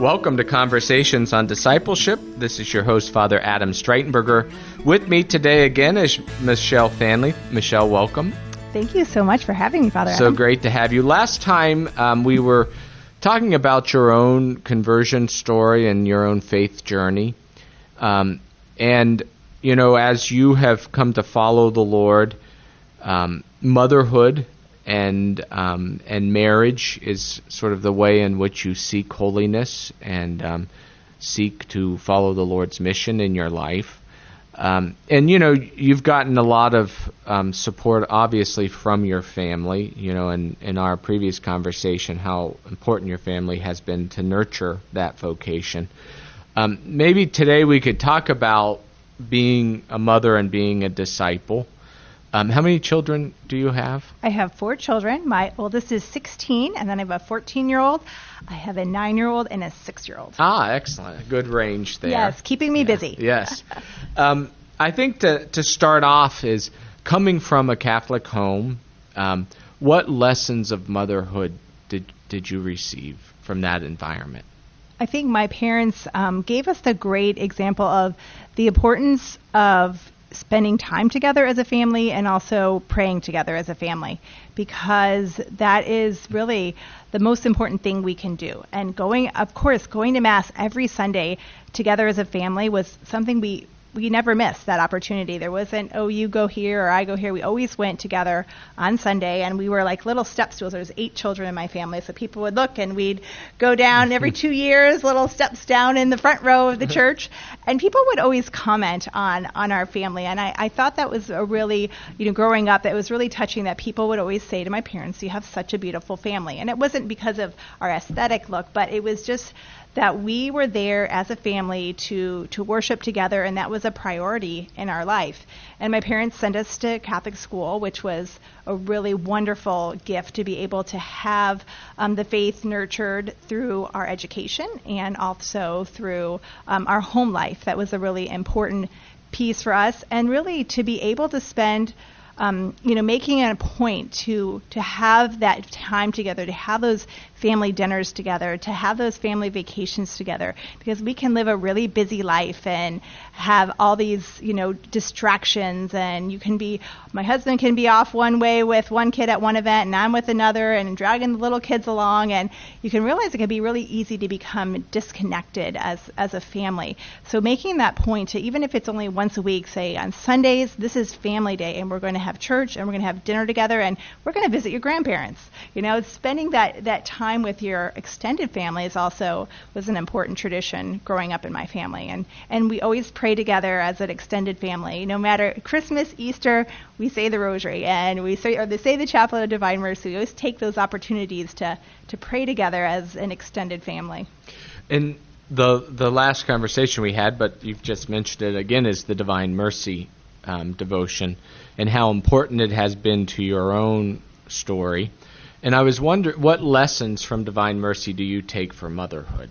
Welcome to Conversations on Discipleship. This is your host, Father Adam Streitenberger. With me today again is Michelle Faehnle. Michelle, welcome. Thank you so much for having me, Father So Adam. great to have you. Last time um, we were talking about your own conversion story and your own faith journey. Um, and, you know, as you have come to follow the Lord, um, motherhood and um, and marriage is sort of the way in which you seek holiness and um, seek to follow the Lord's mission in your life. Um, and you know you've gotten a lot of um, support, obviously, from your family. You know, in in our previous conversation, how important your family has been to nurture that vocation. Um, maybe today we could talk about being a mother and being a disciple. Um, how many children do you have? I have four children. My oldest is 16, and then I have a 14 year old. I have a nine year old and a six year old. Ah, excellent. Good range there. Yes, keeping me busy. Yes. Um, I think to, to start off is coming from a Catholic home, um, what lessons of motherhood did, did you receive from that environment? I think my parents um, gave us the great example of the importance of spending time together as a family and also praying together as a family because that is really the most important thing we can do. And going, of course, going to Mass every Sunday together as a family was something we we never missed that opportunity. There wasn't, oh, you go here or I go here. We always went together on Sunday, and we were like little step stools. There was eight children in my family, so people would look, and we'd go down every two years, little steps down in the front row of the uh-huh. church, and people would always comment on on our family. And I, I thought that was a really, you know, growing up, it was really touching that people would always say to my parents, "You have such a beautiful family," and it wasn't because of our aesthetic look, but it was just that we were there as a family to to worship together and that was a priority in our life. And my parents sent us to catholic school which was a really wonderful gift to be able to have um, the faith nurtured through our education and also through um, our home life. That was a really important piece for us. And really to be able to spend um, you know, making it a point to to have that time together, to have those family dinners together, to have those family vacations together, because we can live a really busy life and have all these, you know, distractions. And you can be, my husband can be off one way with one kid at one event, and I'm with another, and dragging the little kids along, and you can realize it can be really easy to become disconnected as as a family. So making that point to even if it's only once a week, say on Sundays, this is family day, and we're going to have church, and we're going to have dinner together, and we're going to visit your grandparents. You know, spending that that time with your extended family is also was an important tradition growing up in my family, and and we always pray together as an extended family. No matter Christmas, Easter, we say the Rosary, and we say or they say the Chaplet of Divine Mercy. We always take those opportunities to to pray together as an extended family. And the the last conversation we had, but you've just mentioned it again, is the Divine Mercy um, devotion and how important it has been to your own story. And I was wondering, what lessons from Divine Mercy do you take for motherhood?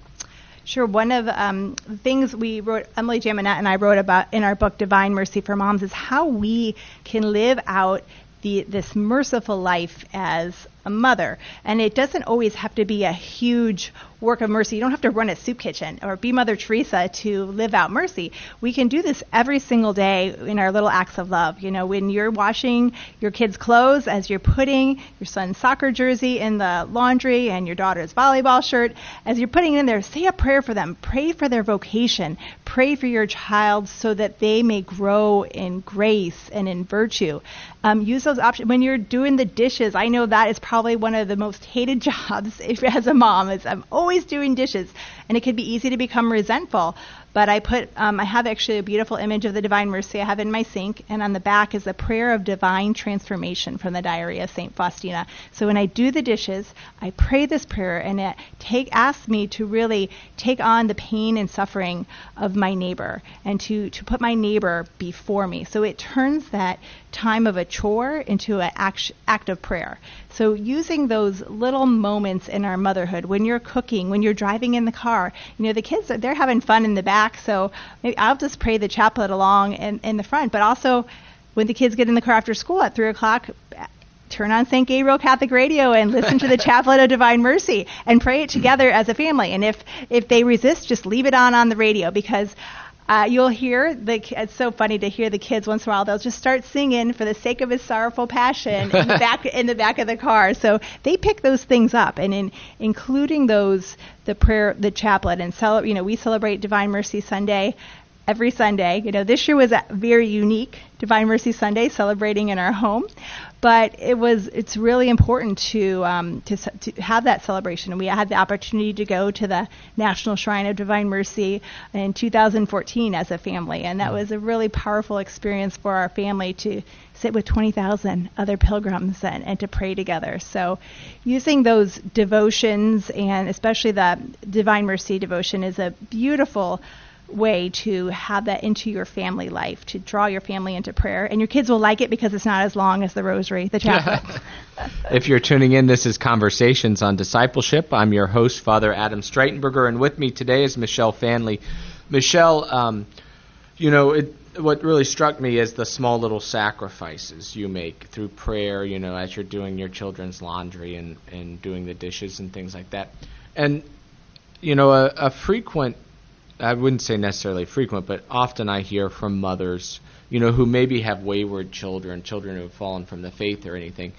Sure. One of um, the things we wrote, Emily Jaminet and I wrote about in our book Divine Mercy for Moms, is how we can live out the, this merciful life as a mother. And it doesn't always have to be a huge work of mercy. You don't have to run a soup kitchen or be Mother Teresa to live out mercy. We can do this every single day in our little acts of love. You know, when you're washing your kids' clothes, as you're putting your son's soccer jersey in the laundry and your daughter's volleyball shirt, as you're putting it in there, say a prayer for them. Pray for their vocation. Pray for your child so that they may grow in grace and in virtue. Um, use those options. When you're doing the dishes, I know that is probably one of the most hated jobs as a mom. Is I'm always doing dishes, and it can be easy to become resentful. But I put, um, I have actually a beautiful image of the Divine Mercy I have in my sink, and on the back is a prayer of divine transformation from the Diary of Saint Faustina. So when I do the dishes, I pray this prayer, and it take asks me to really take on the pain and suffering of my neighbor, and to to put my neighbor before me. So it turns that time of a chore into an act, act of prayer. So using those little moments in our motherhood, when you're cooking, when you're driving in the car, you know the kids they're having fun in the back, so maybe I'll just pray the chaplet along in, in the front. But also, when the kids get in the car after school at three o'clock, turn on St. Gabriel Catholic Radio and listen to the Chaplet of Divine Mercy and pray it together as a family. And if if they resist, just leave it on on the radio because uh, you'll hear the. It's so funny to hear the kids once in a while. They'll just start singing for the sake of His sorrowful passion in the back in the back of the car. So they pick those things up, and in including those, the prayer, the chaplet, and cel- you know we celebrate Divine Mercy Sunday every Sunday. You know, this year was a very unique Divine Mercy Sunday, celebrating in our home, but it was it's really important to um, to, to have that celebration. And we had the opportunity to go to the National Shrine of Divine Mercy in 2014 as a family, and that was a really powerful experience for our family to sit with 20,000 other pilgrims and, and to pray together. So, using those devotions and especially the Divine Mercy devotion is a beautiful way to have that into your family life, to draw your family into prayer. And your kids will like it because it's not as long as the rosary, the chaplet. if you're tuning in, this is Conversations on Discipleship. I'm your host, Father Adam Streitenberger, and with me today is Michelle Faehnle. Michelle, um, you know, it, what really struck me is the small little sacrifices you make through prayer, you know, as you're doing your children's laundry and, and doing the dishes and things like that. And, you know, a, a frequent I wouldn't say necessarily frequent, but often I hear from mothers, you know, who maybe have wayward children, children who have fallen from the faith or anything,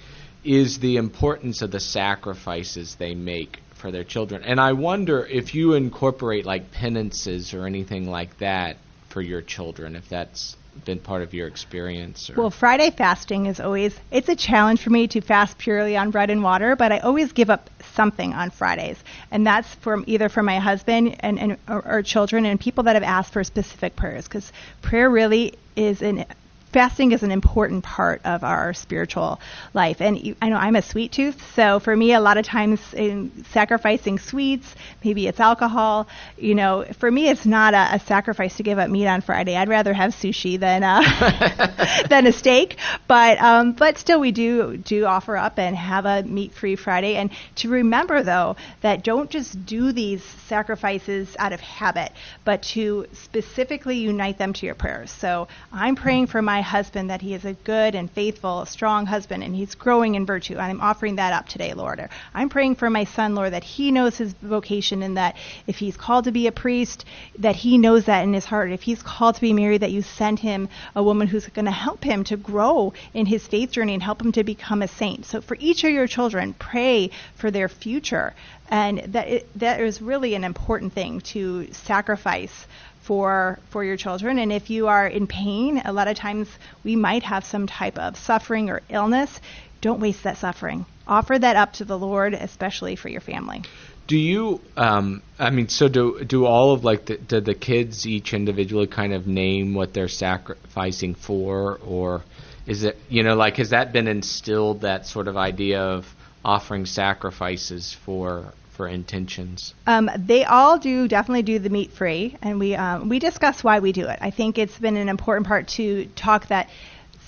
is the importance of the sacrifices they make for their children. And I wonder if you incorporate like penances or anything like that for your children, if that's been part of your experience? Well, Friday fasting is always it's a challenge for me to fast purely on bread and water, but I always give up something on Fridays, and that's from either for my husband and, and or, or children and people that have asked for specific prayers because prayer really is an fasting is an important part of our spiritual life. And I know I'm a sweet tooth, so for me, a lot of times in sacrificing sweets, maybe it's alcohol. You know, for me, it's not a, a sacrifice to give up meat on Friday. I'd rather have sushi than uh, than a steak. But um, but still, we do do offer up and have a meat-free Friday. And to remember though that don't just do these sacrifices out of habit, but to specifically unite them to your prayers. So I'm praying for my my husband that he is a good and faithful, strong husband, and he's growing in virtue. I'm offering that up today, Lord. I'm praying for my son, Lord, that he knows his vocation and that if he's called to be a priest, that he knows that in his heart. If he's called to be married, that you send him a woman who's going to help him to grow in his faith journey and help him to become a saint. So for each of your children, pray for their future. And that, it, that is really an important thing to sacrifice for for your children. And if you are in pain a lot of times we might have some type of suffering or illness. Don't waste that suffering. Offer that up to the lord especially for your family. Do you um, i mean so do do all of like the, do the kids each individually kind of name what they're sacrificing for? Or is it you know like has that been instilled that sort of idea of offering sacrifices for for intentions? Um, they all do definitely do the meat free, and we um, we discuss why we do it. I think it's been an important part to talk that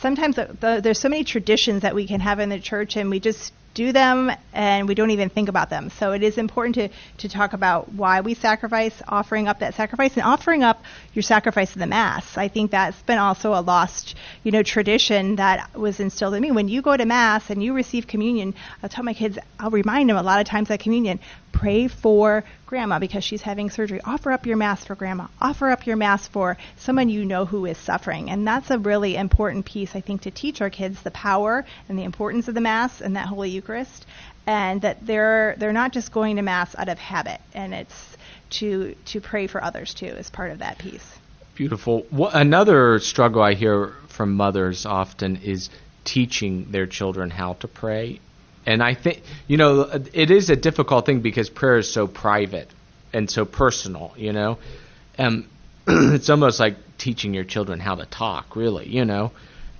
sometimes the, the, there's so many traditions that we can have in the church, and we just do them and we don't even think about them. So it is important to, to talk about why we sacrifice, offering up that sacrifice, and offering up your sacrifice in the Mass. I think that's been also a lost, you know, tradition that was instilled in me. When you go to Mass and you receive communion, I'll tell my kids, I'll remind them a lot of times at communion, pray for grandma because she's having surgery. Offer up your mass for grandma. Offer up your mass for someone you know who is suffering. And that's a really important piece, I think, to teach our kids the power and the importance of the mass and that Holy Eucharist. And that they're they're not just going to mass out of habit, and it's to to pray for others too as part of that piece. Beautiful. What, another struggle I hear from mothers often is teaching their children how to pray and I think, you know, it is a difficult thing because prayer is so private and so personal, you know. Um, and it's almost like teaching your children how to talk, really, you know.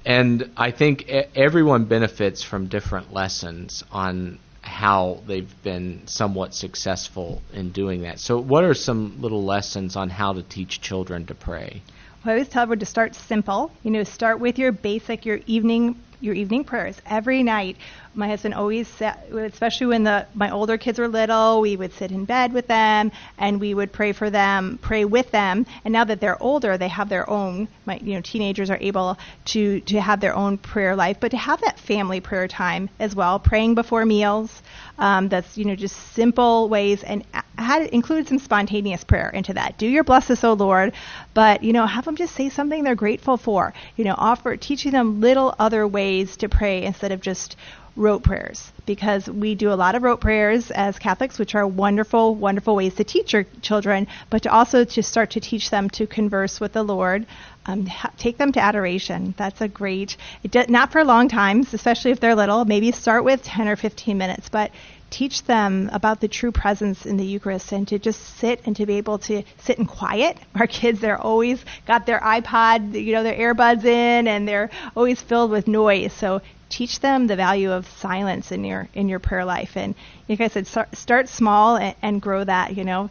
And I think everyone benefits from different lessons on how they've been somewhat successful in doing that. So, what are some little lessons on how to teach children to pray? Well, I always tell everyone to start simple. You know, start with your basic, your evening your evening prayers every night. My husband always sat, especially when the my older kids were little, we would sit in bed with them and we would pray for them, pray with them. And now that they're older, they have their own. My you know teenagers are able to to have their own prayer life, but to have that family prayer time as well, praying before meals. Um, that's you know just simple ways and had include some spontaneous prayer into that. Do your bless us, O Lord, but you know have them just say something they're grateful for. You know, offer teaching them little other ways to pray instead of just rote prayers because we do a lot of rote prayers as Catholics, which are wonderful, wonderful ways to teach your children, but to also to start to teach them to converse with the Lord. Um, ha- take them to adoration. That's a great, it not for long times, especially if they're little. Maybe start with 10 or 15 minutes, but teach them about the true presence in the Eucharist and to just sit and to be able to sit in quiet. Our kids, they're always got their iPod, you know, their earbuds in, and they're always filled with noise. So teach them the value of silence in your in your prayer life and like i said start, small and, and, grow that you know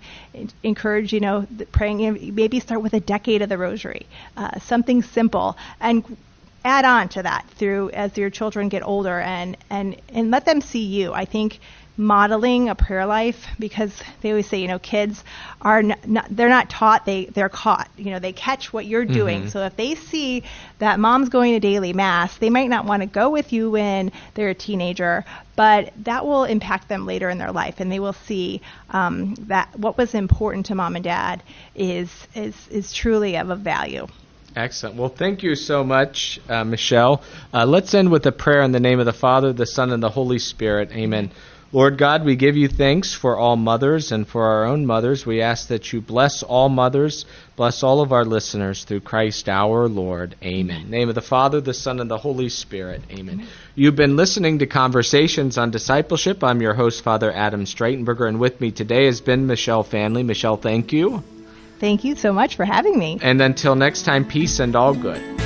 encourage you know praying maybe start with a decade of the rosary uh, something simple and add on to that through as your children get older and and and let them see you i think modeling a prayer life because they always say, you know, kids are not, they're not taught, they they're caught. You know, they catch what you're doing. Mm-hmm. So if they see that mom's going to daily mass, they might not want to go with you when they're a teenager, but that will impact them later in their life, and they will see um, that what was important to mom and dad is is is truly of a value. Excellent. Well, thank you so much, uh, Michelle. Uh, let's end with a prayer in the name of the Father, the Son, and the Holy Spirit. Amen. Lord God, we give you thanks for all mothers and for our own mothers. We ask that you bless all mothers, bless all of our listeners through Christ our Lord. Amen. name of the Father, the Son, and the Holy Spirit. Amen. Amen. You've been listening to Conversations on Discipleship. I'm your host, Father Adam Streitenberger, and with me today has been Michelle Faehnle. Michelle, thank you. Thank you so much for having me. And until next time, peace and all good.